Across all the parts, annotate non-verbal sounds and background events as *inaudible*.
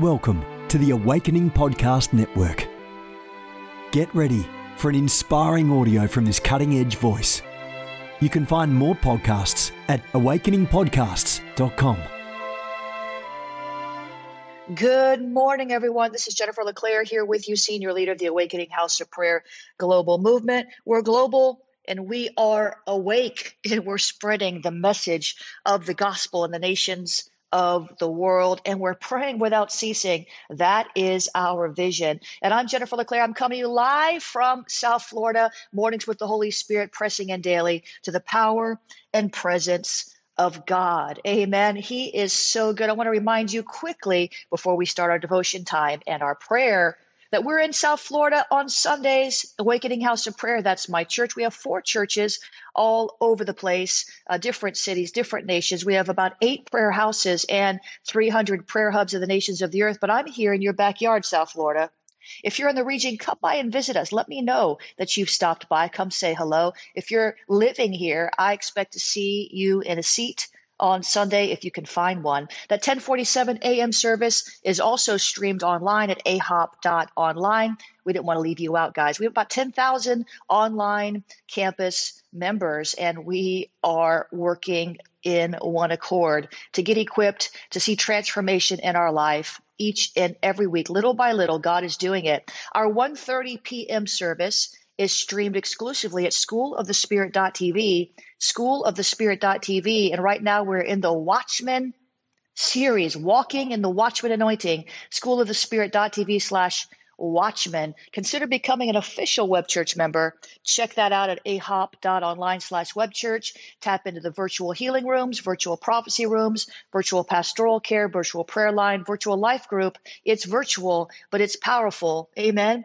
Welcome to the Awakening Podcast Network. Get ready for an inspiring audio from this cutting edge voice. You can find more podcasts at awakeningpodcasts.com. Good morning, everyone. This is Jennifer LeClaire here with you, Senior Leader of the Awakening House of Prayer Global Movement. We're global and we are awake *laughs* and we're spreading the message of the gospel in the nations of the world, and we're praying without ceasing. That is our vision. And I'm Jennifer LeClaire. I'm coming to you live from South Florida, mornings with the Holy Spirit, pressing in daily to the power and presence of God. Amen. He is so good. I want to remind you quickly before we start our devotion time and our prayer that we're in South Florida on Sundays, Awakening House of Prayer. That's my church. We have four churches all over the place, uh, different cities, different nations. We have about eight prayer houses and 300 prayer hubs of the nations of the earth. But I'm here in your backyard, South Florida. If you're in the region, come by and visit us. Let me know that you've stopped by. Come say hello. If you're living here, I expect to see you in a seat on Sunday if you can find one. That 1047 a.m. service is also streamed online at ahop.online. We didn't want to leave you out, guys. We have about 10,000 online campus members, and we are working in one accord to get equipped to see transformation in our life each and every week little by little god is doing it our 1.30 p.m service is streamed exclusively at schoolofthespirit.tv, schoolofthespirit.tv. And right now we're in the Watchman series, Walking in the Watchman Anointing, schoolofthespirit.tv slash Watchman. Consider becoming an official Web Church member. Check that out at ahop.online slash webchurch. Tap into the virtual healing rooms, virtual prophecy rooms, virtual pastoral care, virtual prayer line, virtual life group. It's virtual, but it's powerful. Amen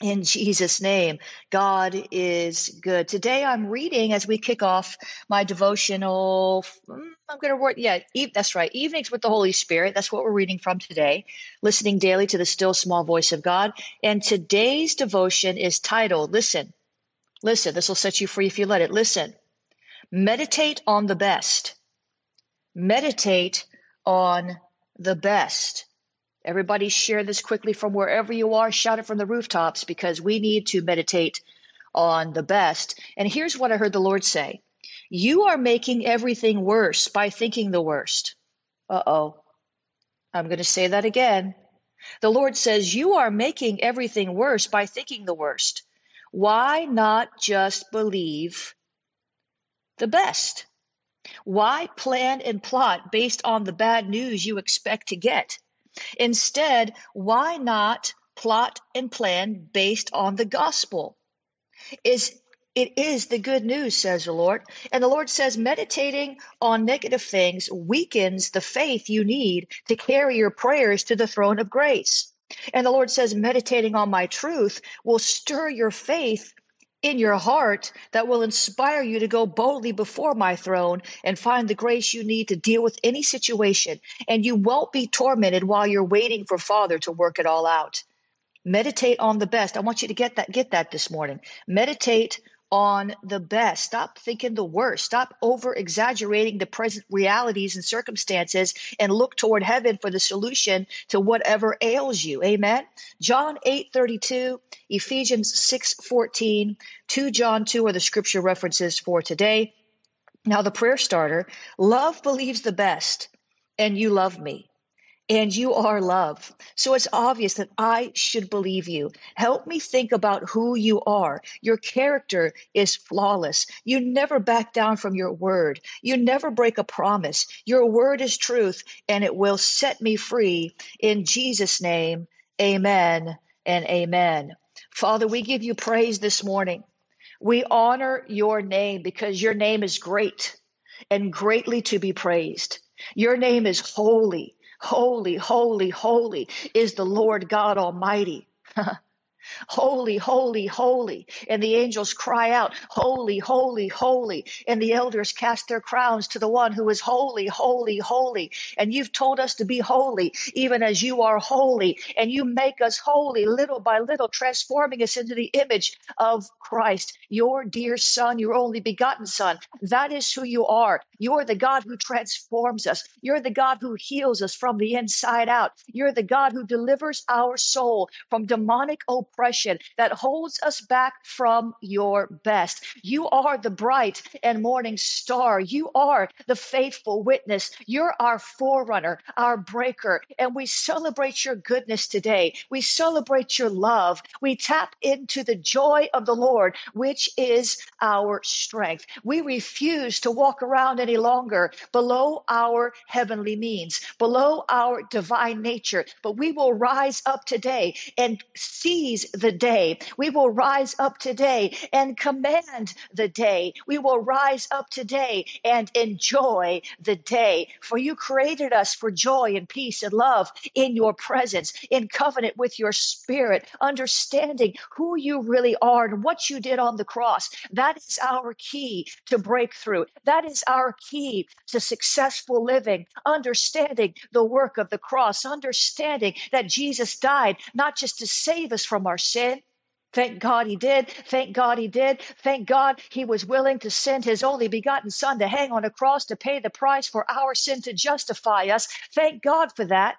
in Jesus' name. God is good. Today I'm reading as we kick off my devotional. Mm, I'm going to word, yeah, that's right. Evenings with the Holy Spirit. That's what we're reading from today. Listening daily to the still small voice of God. And today's devotion is titled, listen, listen, this will set you free if you let it. Listen, meditate on the best. Meditate on the best. Everybody share this quickly from wherever you are. Shout it from the rooftops because we need to meditate on the best. And here's what I heard the Lord say You are making everything worse by thinking the worst. Uh oh. I'm going to say that again. The Lord says, You are making everything worse by thinking the worst. Why not just believe the best? Why plan and plot based on the bad news you expect to get? Instead, why not plot and plan based on the gospel? Is it is the good news, says the Lord. And the Lord says, meditating on negative things weakens the faith you need to carry your prayers to the throne of grace. And the Lord says, meditating on my truth will stir your faith in your heart that will inspire you to go boldly before my throne and find the grace you need to deal with any situation. And you won't be tormented while you're waiting for Father to work it all out. Meditate on the best. I want you to get that get that this morning. Meditate on the best. Stop thinking the worst. Stop over exaggerating the present realities and circumstances and look toward heaven for the solution to whatever ails you. Amen. John 8 32, Ephesians 6 14, 2 John 2 are the scripture references for today. Now, the prayer starter love believes the best, and you love me and you are love. So it's obvious that I should believe you. Help me think about who you are. Your character is flawless. You never back down from your word. You never break a promise. Your word is truth and it will set me free. In Jesus' name, amen and amen. Father, we give you praise this morning. We honor your name because your name is great and greatly to be praised. Your name is holy Holy, holy, holy is the Lord God Almighty. *laughs* Holy, holy, holy. And the angels cry out, Holy, holy, holy. And the elders cast their crowns to the one who is holy, holy, holy. And you've told us to be holy, even as you are holy. And you make us holy little by little, transforming us into the image of Christ, your dear Son, your only begotten Son. That is who you are. You're the God who transforms us. You're the God who heals us from the inside out. You're the God who delivers our soul from demonic oppression that holds us back from your best. You are the bright and morning star. You are the faithful witness. You're our forerunner, our breaker. And we celebrate your goodness today. We celebrate your love. We tap into the joy of the Lord, which is our strength. We refuse to walk around any longer below our heavenly means, below our divine nature, but we will rise up today and seize the day. We will rise up today and command the day. We will rise up today and enjoy the day. For you created us for joy and peace and love in your presence, in covenant with your spirit, understanding who you really are and what you did on the cross. That is our key to breakthrough. That is our key to successful living, understanding the work of the cross, understanding that Jesus died not just to save us from our sin, Thank God he did. Thank God he did. Thank God he was willing to send his only begotten son to hang on a cross to pay the price for our sin to justify us. Thank God for that.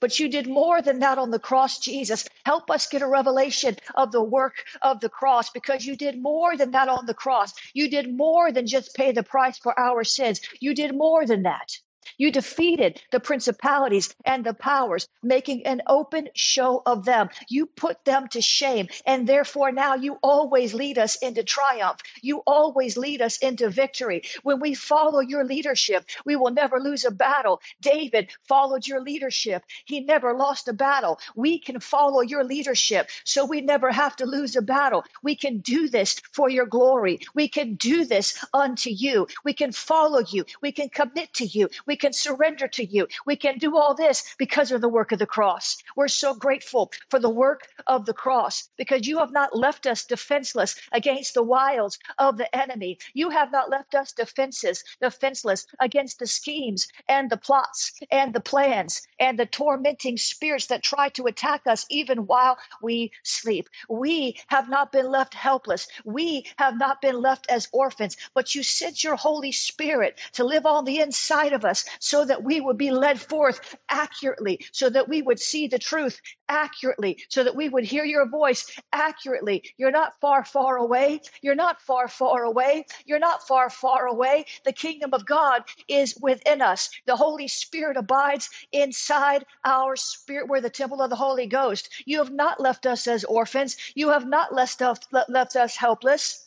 But you did more than that on the cross, Jesus. Help us get a revelation of the work of the cross because you did more than that on the cross. You did more than just pay the price for our sins. You did more than that. You defeated the principalities and the powers, making an open show of them. You put them to shame, and therefore now you always lead us into triumph. You always lead us into victory. When we follow your leadership, we will never lose a battle. David followed your leadership. He never lost a battle. We can follow your leadership, so we never have to lose a battle. We can do this for your glory. We can do this unto you. We can follow you. We can commit to you. We can surrender to you. We can do all this because of the work of the cross. We're so grateful for the work of the cross because you have not left us defenseless against the wiles of the enemy. You have not left us defenses, defenseless against the schemes and the plots and the plans and the tormenting spirits that try to attack us even while we sleep. We have not been left helpless. We have not been left as orphans, but you sent your Holy Spirit to live on the inside of us so that we would be led forth accurately, so that we would see the truth accurately, so that we would hear your voice accurately. You're not far, far away. You're not far, far away. You're not far, far away. The kingdom of God is within us. The Holy Spirit abides inside our spirit. We're the temple of the Holy Ghost. You have not left us as orphans. You have not left us, left us helpless.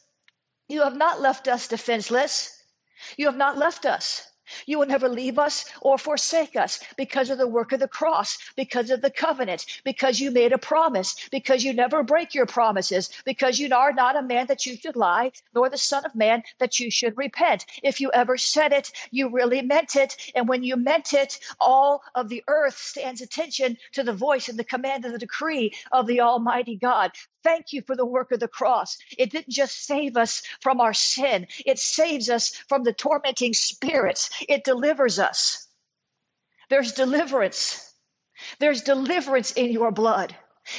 You have not left us defenseless. You have not left us. You will never leave us or forsake us because of the work of the cross, because of the covenant, because you made a promise, because you never break your promises, because you are not a man that you should lie, nor the Son of Man that you should repent. If you ever said it, you really meant it. And when you meant it, all of the earth stands attention to the voice and the command and the decree of the Almighty God. Thank you for the work of the cross. It didn't just save us from our sin, it saves us from the tormenting spirits. It delivers us. There's deliverance. There's deliverance in your blood.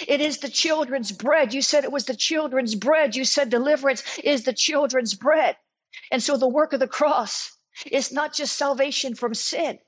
It is the children's bread. You said it was the children's bread. You said deliverance is the children's bread. And so the work of the cross is not just salvation from sin,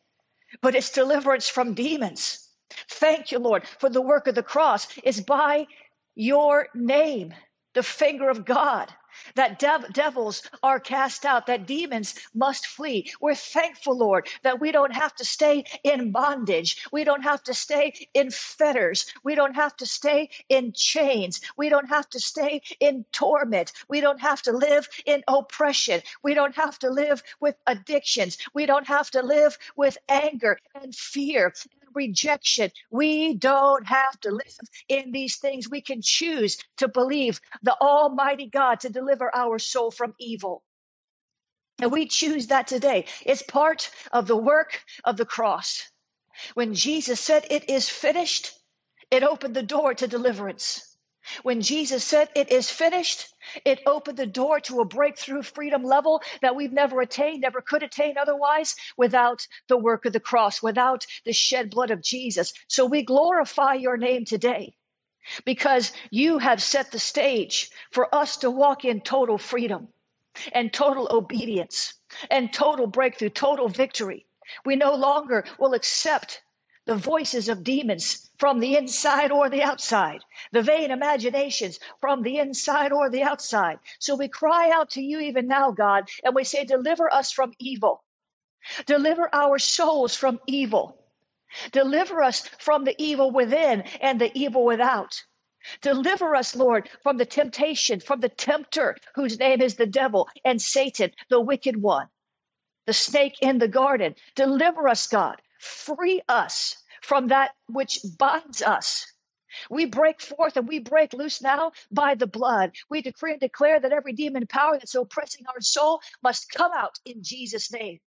but it's deliverance from demons. Thank you, Lord, for the work of the cross. It's by your name, the finger of God, that dev- devils are cast out, that demons must flee. We're thankful, Lord, that we don't have to stay in bondage. We don't have to stay in fetters. We don't have to stay in chains. We don't have to stay in torment. We don't have to live in oppression. We don't have to live with addictions. We don't have to live with anger and fear rejection. We don't have to live in these things. We can choose to believe the Almighty God to deliver our soul from evil. And we choose that today. It's part of the work of the cross. When Jesus said, It is finished, it opened the door to deliverance. When Jesus said, It is finished, it opened the door to a breakthrough freedom level that we've never attained, never could attain otherwise without the work of the cross, without the shed blood of Jesus. So we glorify your name today because you have set the stage for us to walk in total freedom and total obedience and total breakthrough, total victory. We no longer will accept the voices of demons from the inside or the outside, the vain imaginations from the inside or the outside. So we cry out to you even now, God, and we say, Deliver us from evil. Deliver our souls from evil. Deliver us from the evil within and the evil without. Deliver us, Lord, from the temptation, from the tempter, whose name is the devil and Satan, the wicked one, the snake in the garden. Deliver us, God. Free us from that which binds us. We break forth and we break loose now by the blood. We decree and declare that every demon power that's oppressing our soul must come out in Jesus' name.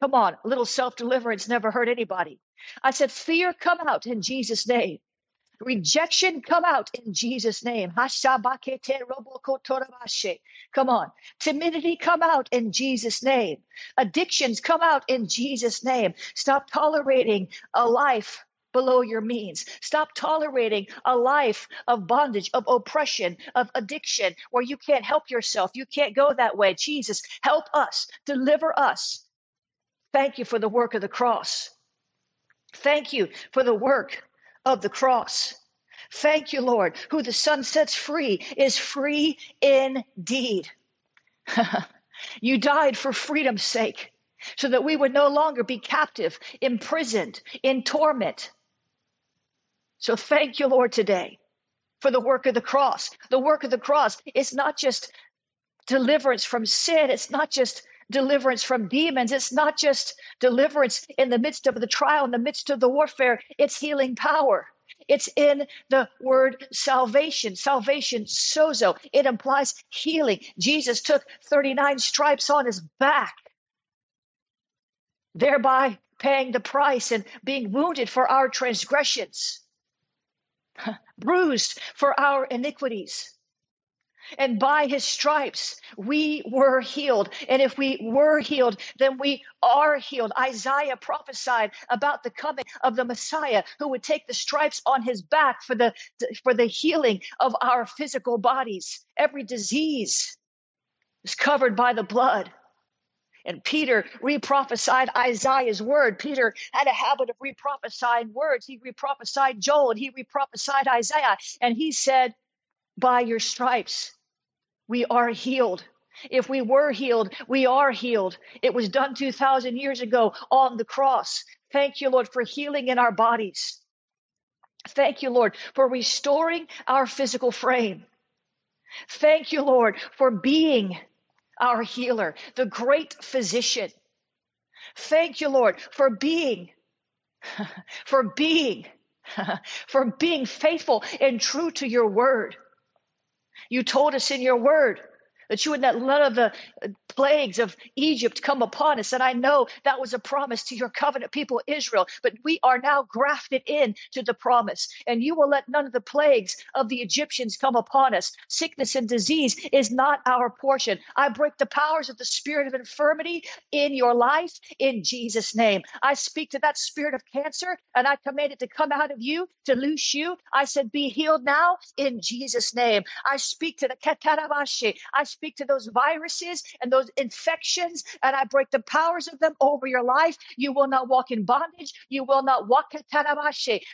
Come on, a little self deliverance never hurt anybody. I said, fear come out in Jesus' name. Rejection come out in Jesus' name. Come on. Timidity come out in Jesus' name. Addictions come out in Jesus' name. Stop tolerating a life below your means. Stop tolerating a life of bondage, of oppression, of addiction, where you can't help yourself. You can't go that way. Jesus, help us, deliver us. Thank you for the work of the cross. Thank you for the work of the cross. Thank you, Lord. Who the Son sets free is free indeed. *laughs* you died for freedom's sake so that we would no longer be captive, imprisoned, in torment. So thank you, Lord, today for the work of the cross. The work of the cross is not just deliverance from sin, it's not just deliverance from demons. It's not just deliverance in the midst of the trial, in the midst of the warfare, it's healing power. It's in the word salvation. Salvation, sozo. It implies healing. Jesus took 39 stripes on his back, thereby paying the price and being wounded for our transgressions, *laughs* bruised for our iniquities. And by his stripes, we were healed. And if we were healed, then we are healed. Isaiah prophesied about the coming of the Messiah who would take the stripes on his back for the, for the healing of our physical bodies. Every disease is covered by the blood. And Peter reprophesied Isaiah's word. Peter had a habit of reprophesying words. He reprophesied Joel and he reprophesied Isaiah. And he said, By your stripes, we are healed. If we were healed, we are healed. It was done 2,000 years ago on the cross. Thank you, Lord, for healing in our bodies. Thank you, Lord, for restoring our physical frame. Thank you, Lord, for being our healer, the great physician. Thank you, Lord, for being, *laughs* for being, *laughs* for being faithful and true to your word. You told us in your word that you would not let of the uh, plagues of Egypt come upon us. And I know that was a promise to your covenant people, Israel, but we are now grafted in to the promise. And you will let none of the plagues of the Egyptians come upon us. Sickness and disease is not our portion. I break the powers of the spirit of infirmity in your life in Jesus' name. I speak to that spirit of cancer and I command it to come out of you, to loose you. I said, Be healed now in Jesus' name. I speak to the Ketarabashi. I speak to those viruses and those infections and I break the powers of them over your life. You will not walk in bondage. You will not walk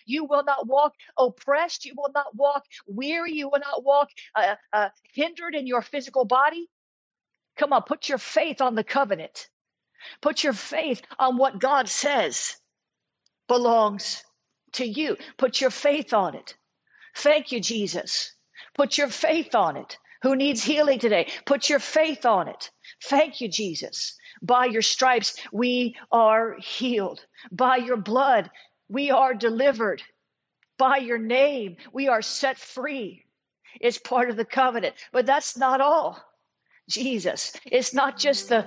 You will not walk oppressed. You will not walk weary. You will not walk uh, uh, hindered in your physical body. Come on, put your faith on the covenant. Put your faith on what God says belongs to you. Put your faith on it. Thank you, Jesus. Put your faith on it. Who needs healing today? Put your faith on it. Thank you, Jesus. By your stripes, we are healed. By your blood, we are delivered. By your name, we are set free. It's part of the covenant. But that's not all. Jesus, it's not just the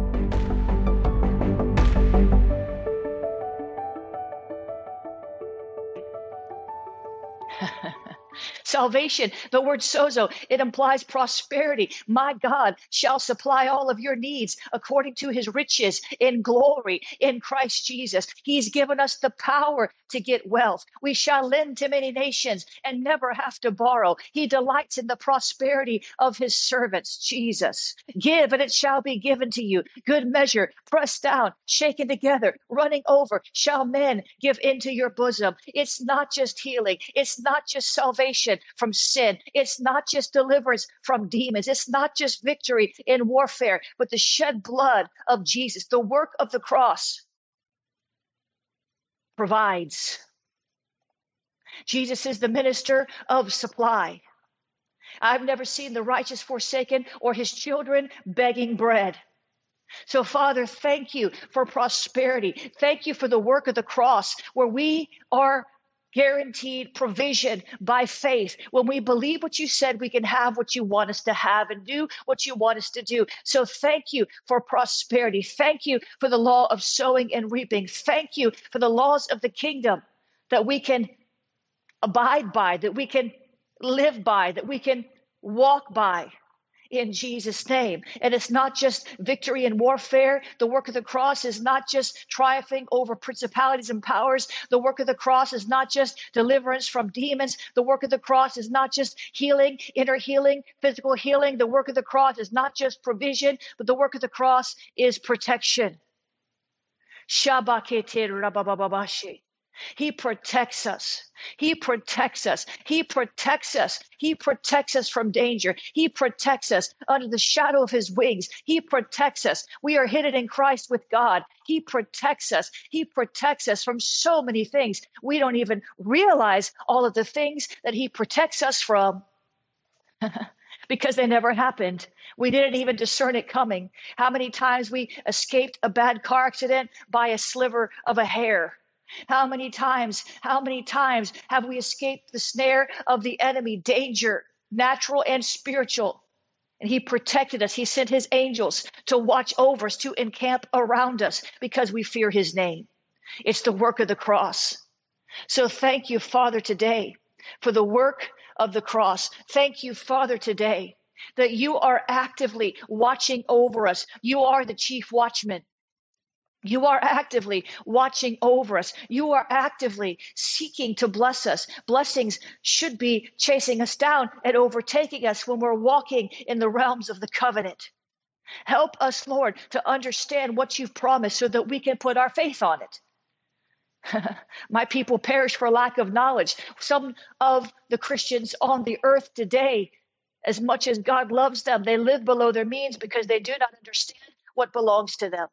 Salvation, the word sozo, it implies prosperity. My God shall supply all of your needs according to his riches in glory in Christ Jesus. He's given us the power to get wealth. We shall lend to many nations and never have to borrow. He delights in the prosperity of his servants, Jesus. Give and it shall be given to you. Good measure, pressed down, shaken together, running over, shall men give into your bosom. It's not just healing. It's not just salvation from sin. It's not just deliverance from demons. It's not just victory in warfare, but the shed blood of Jesus, the work of the cross provides. Jesus is the minister of supply. I've never seen the righteous forsaken or his children begging bread. So, Father, thank you for prosperity. Thank you for the work of the cross where we are guaranteed provision by faith. When we believe what you said, we can have what you want us to have and do what you want us to do. So thank you for prosperity. Thank you for the law of sowing and reaping. Thank you for the laws of the kingdom that we can abide by, that we can live by, that we can walk by in Jesus' name. And it's not just victory in warfare. The work of the cross is not just triumphing over principalities and powers. The work of the cross is not just deliverance from demons. The work of the cross is not just healing, inner healing, physical healing. The work of the cross is not just provision, but the work of the cross is protection. Shabakete rabababashi. He protects us. He protects us. He protects us. He protects us from danger. He protects us under the shadow of his wings. He protects us. We are hidden in Christ with God. He protects us. He protects us from so many things. We don't even realize all of the things that he protects us from. *laughs* because they never happened. We didn't even discern it coming. How many times we escaped a bad car accident by a sliver of a hair? How many times, how many times have we escaped the snare of the enemy, danger, natural and spiritual? And he protected us. He sent his angels to watch over us, to encamp around us because we fear his name. It's the work of the cross. So thank you, Father, today for the work of the cross. Thank you, Father, today that you are actively watching over us. You are the chief watchman. You are actively watching over us. You are actively seeking to bless us. Blessings should be chasing us down and overtaking us when we're walking in the realms of the covenant. Help us, Lord, to understand what you've promised so that we can put our faith on it. *laughs* My people perish for lack of knowledge. Some of the Christians on the earth today, as much as God loves them, they live below their means because they do not understand what belongs to them.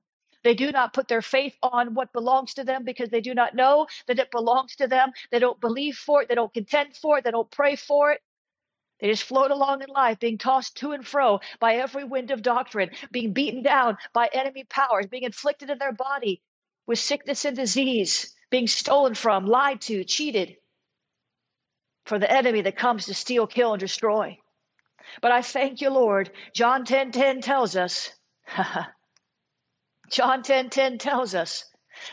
They do not put their faith on what belongs to them because they do not know that it belongs to them. They don't believe for it. They don't contend for it. They don't pray for it. They just float along in life, being tossed to and fro by every wind of doctrine, being beaten down by enemy powers, being inflicted in their body with sickness and disease, being stolen from, lied to, cheated for the enemy that comes to steal, kill, and destroy. But I thank you, Lord. John 10 10 tells us, *laughs* John 10 10 tells us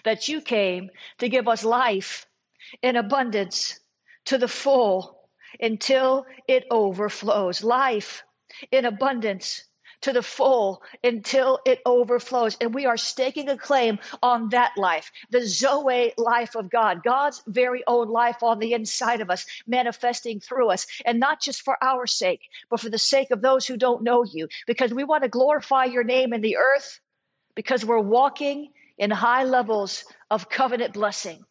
that you came to give us life in abundance to the full until it overflows. Life in abundance to the full until it overflows. And we are staking a claim on that life, the Zoe life of God, God's very own life on the inside of us, manifesting through us. And not just for our sake, but for the sake of those who don't know you, because we want to glorify your name in the earth, because we're walking in high levels of covenant blessing.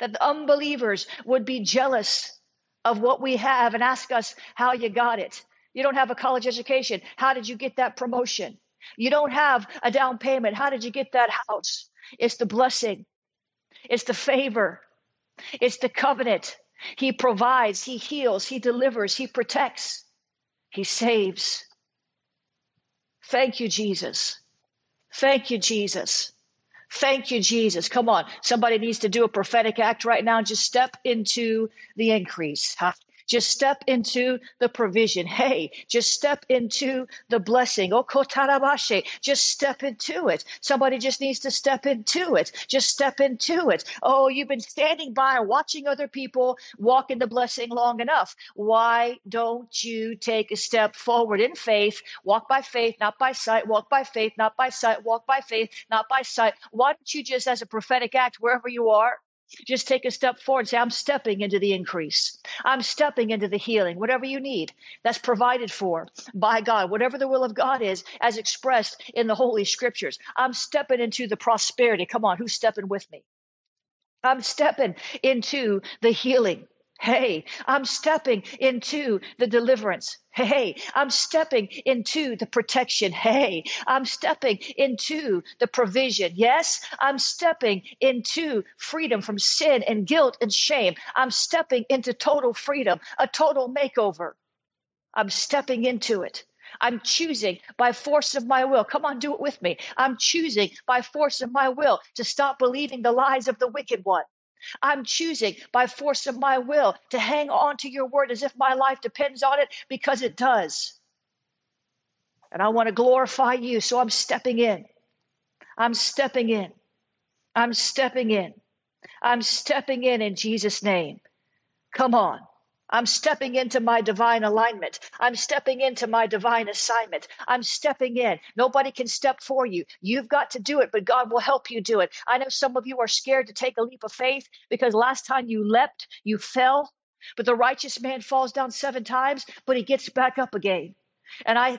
That the unbelievers would be jealous of what we have and ask us how you got it. You don't have a college education. How did you get that promotion? You don't have a down payment. How did you get that house? It's the blessing. It's the favor. It's the covenant. He provides, He heals, He delivers, He protects, He saves. Thank you, Jesus. Thank you, Jesus. Thank you, Jesus. Come on. Somebody needs to do a prophetic act right now just step into the increase. Just step into the provision. Hey, just step into the blessing. Oh, kotarabashe. Just step into it. Somebody just needs to step into it. Just step into it. Oh, you've been standing by watching other people walk in the blessing long enough. Why don't you take a step forward in faith? Walk by faith, not by sight. Walk by faith, not by sight. Walk by faith, not by sight. Why don't you just, as a prophetic act, wherever you are, just take a step forward. Say, I'm stepping into the increase. I'm stepping into the healing. Whatever you need, that's provided for by God. Whatever the will of God is, as expressed in the Holy Scriptures. I'm stepping into the prosperity. Come on, who's stepping with me? I'm stepping into the healing. Hey, I'm stepping into the deliverance. Hey, I'm stepping into the protection. Hey, I'm stepping into the provision. Yes, I'm stepping into freedom from sin and guilt and shame. I'm stepping into total freedom, a total makeover. I'm stepping into it. I'm choosing by force of my will. Come on, do it with me. I'm choosing by force of my will to stop believing the lies of the wicked one. I'm choosing by force of my will to hang on to your word as if my life depends on it because it does. And I want to glorify you, so I'm stepping in. I'm stepping in. I'm stepping in. I'm stepping in in Jesus' name. Come on. I'm stepping into my divine alignment. I'm stepping into my divine assignment. I'm stepping in. Nobody can step for you. You've got to do it, but God will help you do it. I know some of you are scared to take a leap of faith because last time you leapt, you fell. But the righteous man falls down seven times, but he gets back up again. And I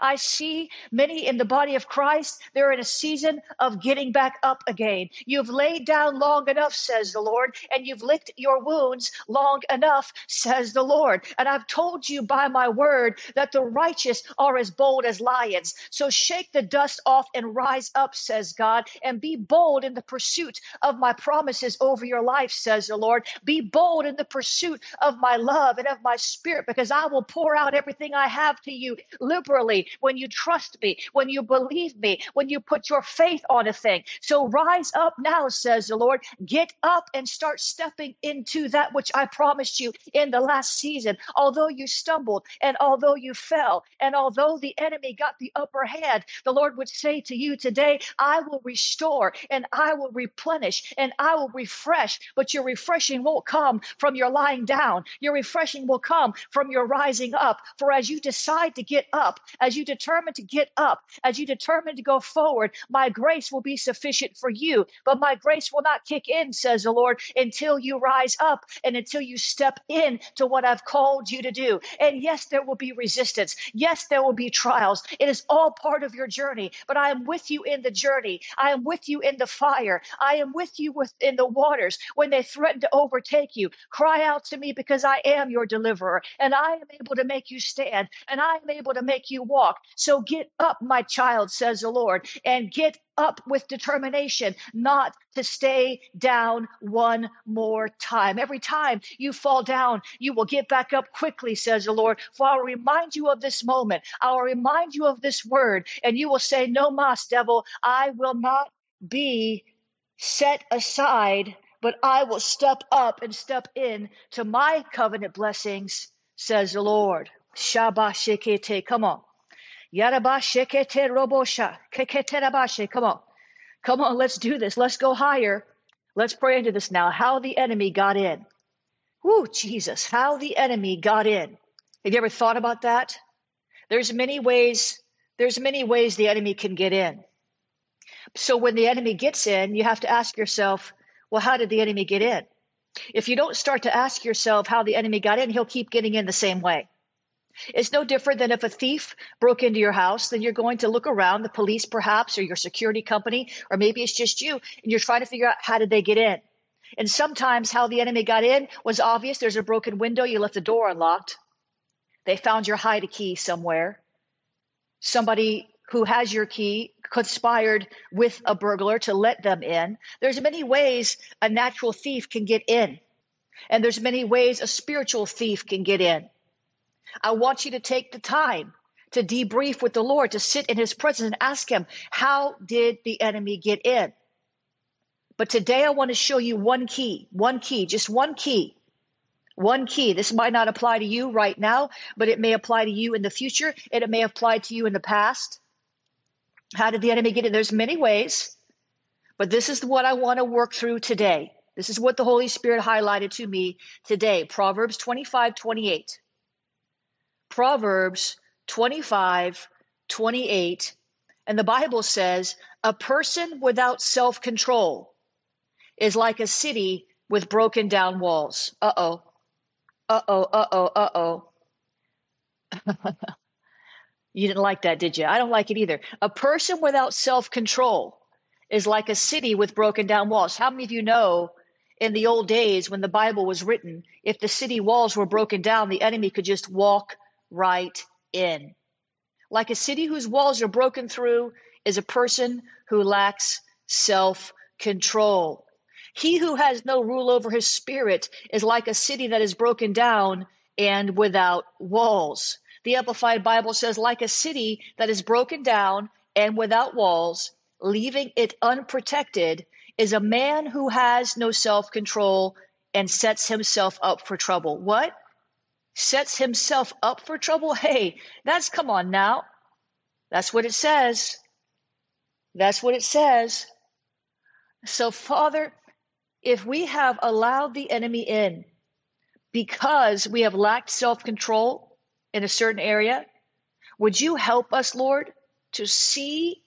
I see many in the body of Christ, they're in a season of getting back up again. You've laid down long enough, says the Lord, and you've licked your wounds long enough, says the Lord. And I've told you by my word that the righteous are as bold as lions. So shake the dust off and rise up, says God, and be bold in the pursuit of my promises over your life, says the Lord. Be bold in the pursuit of my love and of my spirit, because I will pour out everything everything I have to you liberally when you trust me, when you believe me, when you put your faith on a thing. So rise up now, says the Lord. Get up and start stepping into that which I promised you in the last season. Although you stumbled and although you fell and although the enemy got the upper hand, the Lord would say to you today, I will restore and I will replenish and I will refresh, but your refreshing won't come from your lying down. Your refreshing will come from your rising up. For as as you decide to get up, as you determine to get up, as you determine to go forward, my grace will be sufficient for you. But my grace will not kick in, says the Lord, until you rise up and until you step in to what I've called you to do. And yes, there will be resistance. Yes, there will be trials. It is all part of your journey, but I am with you in the journey. I am with you in the fire. I am with you within the waters when they threaten to overtake you. Cry out to me because I am your deliverer and I am able to make you stand and I am able to make you walk. So get up, my child, says the Lord, and get up with determination not to stay down one more time. Every time you fall down, you will get back up quickly, says the Lord. For I'll remind you of this moment. I'll remind you of this word, and you will say, No mas, devil, I will not be set aside, but I will step up and step in to my covenant blessings, says the Lord. Shabashikete. Come on. Yarabashekete robosha. Keketerabashe. Come on. Come on, let's do this. Let's go higher. Let's pray into this now. How the enemy got in. Whoo, Jesus, how the enemy got in. Have you ever thought about that? There's many ways, there's many ways the enemy can get in. So when the enemy gets in, you have to ask yourself, well, how did the enemy get in? If you don't start to ask yourself how the enemy got in, he'll keep getting in the same way. It's no different than if a thief broke into your house, then you're going to look around, the police perhaps, or your security company, or maybe it's just you, and you're trying to figure out how did they get in. And sometimes how the enemy got in was obvious. There's a broken window, you left the door unlocked. They found your hide key somewhere. Somebody who has your key conspired with a burglar to let them in. There's many ways a natural thief can get in. And there's many ways a spiritual thief can get in. I want you to take the time to debrief with the Lord, to sit in his presence and ask him, how did the enemy get in? But today I want to show you one key, one key, just one key. One key. This might not apply to you right now, but it may apply to you in the future and it may apply to you in the past. How did the enemy get in? There's many ways, but this is what I want to work through today. This is what the Holy Spirit highlighted to me today. Proverbs 25, 28. Proverbs 25, 28. And the Bible says, a person without self control is like a city with broken down walls. Uh oh. Uh oh, uh oh, uh oh. *laughs* you didn't like that, did you? I don't like it either. A person without self control is like a city with broken down walls. How many of you know in the old days when the Bible was written, if the city walls were broken down, the enemy could just walk right in. Like a city whose walls are broken through is a person who lacks self control. He who has no rule over his spirit is like a city that is broken down and without walls. The Amplified Bible says, like a city that is broken down and without walls, leaving it unprotected, is a man who has no self control and sets himself up for trouble. What? Sets himself up for trouble. Hey, that's come on now. That's what it says. That's what it says. So, Father, if we have allowed the enemy in because we have lacked self control in a certain area, would you help us, Lord, to see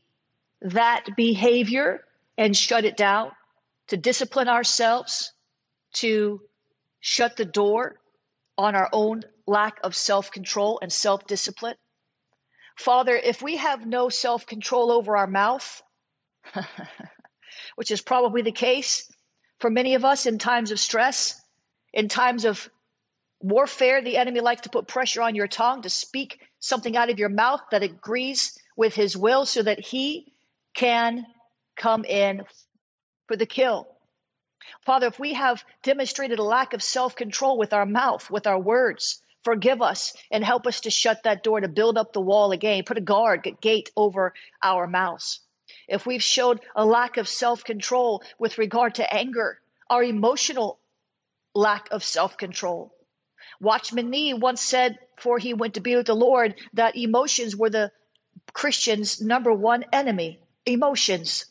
that behavior and shut it down, to discipline ourselves, to shut the door on our own lack of self control and self discipline. Father, if we have no self control over our mouth, *laughs* which is probably the case for many of us in times of stress, in times of warfare, the enemy likes to put pressure on your tongue to speak something out of your mouth that agrees with his will so that he can come in for the kill. Father, if we have demonstrated a lack of self control with our mouth, with our words, forgive us and help us to shut that door, to build up the wall again, put a guard, a gate over our mouths. If we've showed a lack of self control with regard to anger, our emotional lack of self control. Watchman Nee once said, before he went to be with the Lord, that emotions were the Christian's number one enemy. Emotions.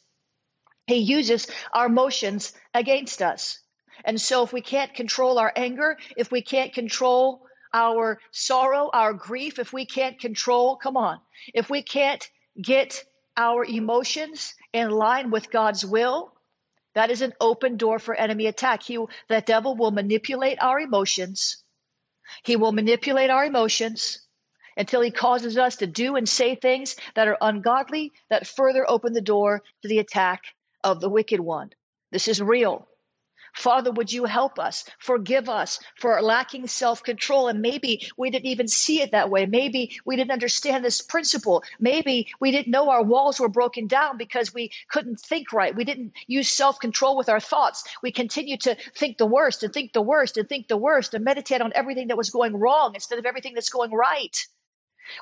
He uses our emotions against us. And so if we can't control our anger, if we can't control our sorrow, our grief, if we can't control, come on, if we can't get our emotions in line with God's will, that is an open door for enemy attack. He, the devil will manipulate our emotions. He will manipulate our emotions until he causes us to do and say things that are ungodly that further open the door to the attack of the wicked one. This is real. Father, would you help us? Forgive us for lacking self control. And maybe we didn't even see it that way. Maybe we didn't understand this principle. Maybe we didn't know our walls were broken down because we couldn't think right. We didn't use self control with our thoughts. We continued to think the worst and think the worst and think the worst and meditate on everything that was going wrong instead of everything that's going right.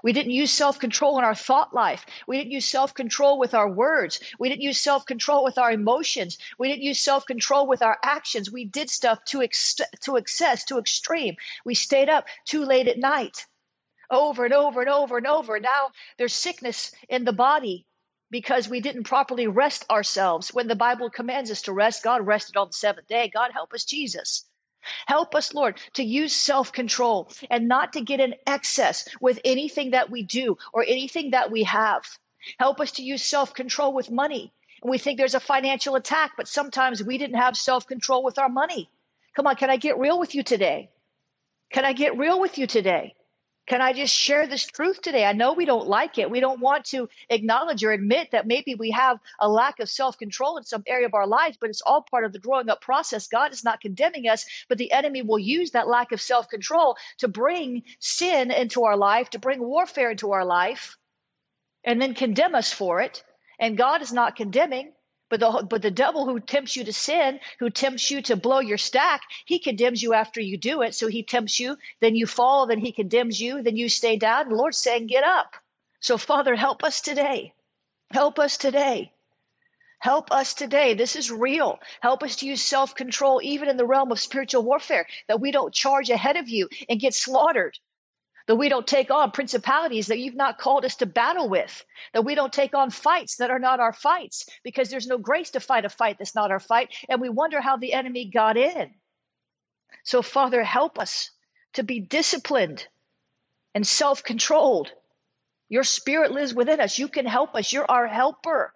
We didn't use self control in our thought life. We didn't use self control with our words. We didn't use self control with our emotions. We didn't use self control with our actions. We did stuff to, ex- to excess, to extreme. We stayed up too late at night over and over and over and over. Now there's sickness in the body because we didn't properly rest ourselves. When the Bible commands us to rest, God rested on the seventh day. God help us, Jesus. Help us, Lord, to use self control and not to get in excess with anything that we do or anything that we have. Help us to use self control with money. We think there's a financial attack, but sometimes we didn't have self control with our money. Come on, can I get real with you today? Can I get real with you today? Can I just share this truth today? I know we don't like it. We don't want to acknowledge or admit that maybe we have a lack of self control in some area of our lives, but it's all part of the growing up process. God is not condemning us, but the enemy will use that lack of self control to bring sin into our life, to bring warfare into our life, and then condemn us for it. And God is not condemning. But the, but the devil who tempts you to sin, who tempts you to blow your stack, he condemns you after you do it. So he tempts you, then you fall, then he condemns you, then you stay down. The Lord's saying, get up. So Father, help us today. Help us today. Help us today. This is real. Help us to use self control even in the realm of spiritual warfare, that we don't charge ahead of you and get slaughtered that we don't take on principalities that you've not called us to battle with, that we don't take on fights that are not our fights, because there's no grace to fight a fight that's not our fight, and we wonder how the enemy got in. So, Father, help us to be disciplined and self controlled. Your spirit lives within us. You can help us. You're our helper.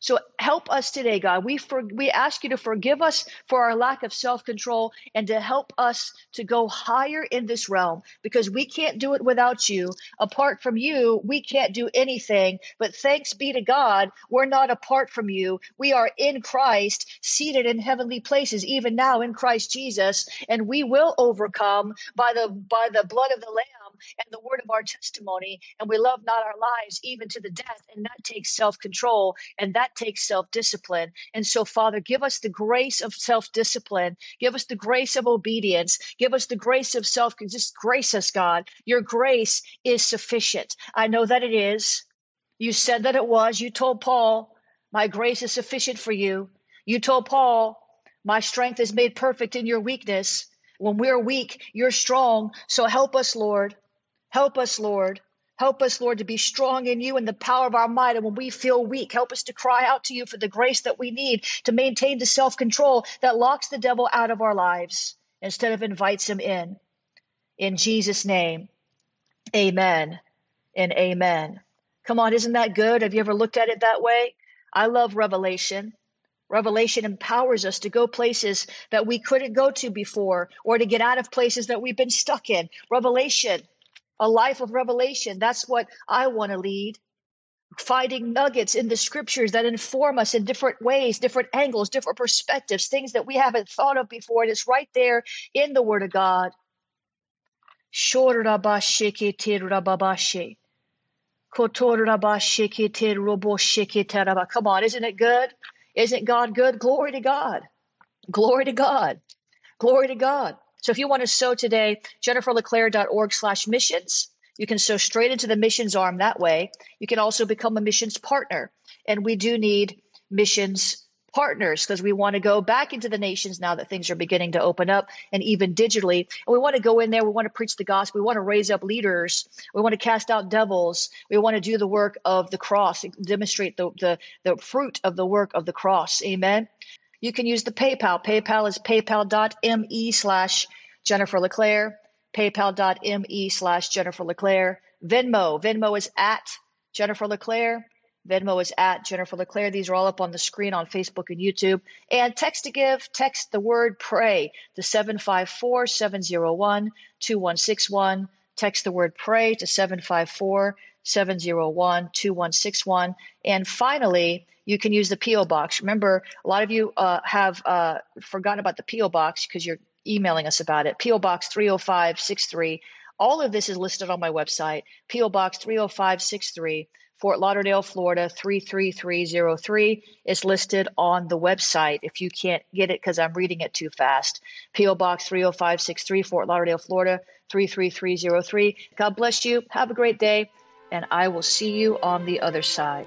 So help us today, God. We for, we ask you to forgive us for our lack of self-control and to help us to go higher in this realm because we can't do it without you. Apart from you, we can't do anything. But thanks be to God, we're not apart from you. We are in Christ, seated in heavenly places even now in Christ Jesus, and we will overcome by the by the blood of the lamb and the word of our testimony, and we love not our lives even to the death. And that takes self control and that takes self discipline. And so, Father, give us the grace of self discipline. Give us the grace of obedience. Give us the grace of self. Just grace us, God. Your grace is sufficient. I know that it is. You said that it was. You told Paul, My grace is sufficient for you. You told Paul, My strength is made perfect in your weakness. When we're weak, you're strong. So help us, Lord. Help us, Lord. Help us, Lord, to be strong in you and the power of our might. And when we feel weak, help us to cry out to you for the grace that we need to maintain the self control that locks the devil out of our lives instead of invites him in. In Jesus' name, amen and amen. Come on, isn't that good? Have you ever looked at it that way? I love revelation. Revelation empowers us to go places that we couldn't go to before or to get out of places that we've been stuck in. Revelation a life of revelation. That's what I want to lead. Finding nuggets in the scriptures that inform us in different ways, different angles, different perspectives, things that we haven't thought of before. And it's right there in the Word of God. Come on, isn't it good? Isn't God good? Glory to God. Glory to God. Glory to God. So if you want to sow today, jenniferleclaire.org slash missions. You can sow straight into the missions arm that way. You can also become a missions partner. And we do need missions partners because we want to go back into the nations now that things are beginning to open up and even digitally. And we want to go in there. We want to preach the gospel. We want to raise up leaders. We want to cast out devils. We want to do the work of the cross, demonstrate the, the, the fruit of the work of the cross. Amen. You can use the PayPal. PayPal is paypal.me slash Jennifer LeClaire. paypal.me slash Jennifer LeClaire. Venmo. Venmo is at Jennifer LeClaire. Venmo is at Jennifer LeClaire. These are all up on the screen on Facebook and YouTube. And text to give, text the word pray to 754 701 2161. Text the word pray to 754 701 2161. And finally, you can use the P.O. box. Remember, a lot of you uh, have uh, forgotten about the P.O. box because you're emailing us about it. P.O. Box 30563. All of this is listed on my website, P.O. Box 30563. Fort Lauderdale, Florida 33303 is listed on the website if you can't get it because I'm reading it too fast. P.O. Box 30563, Fort Lauderdale, Florida 33303. God bless you. Have a great day, and I will see you on the other side.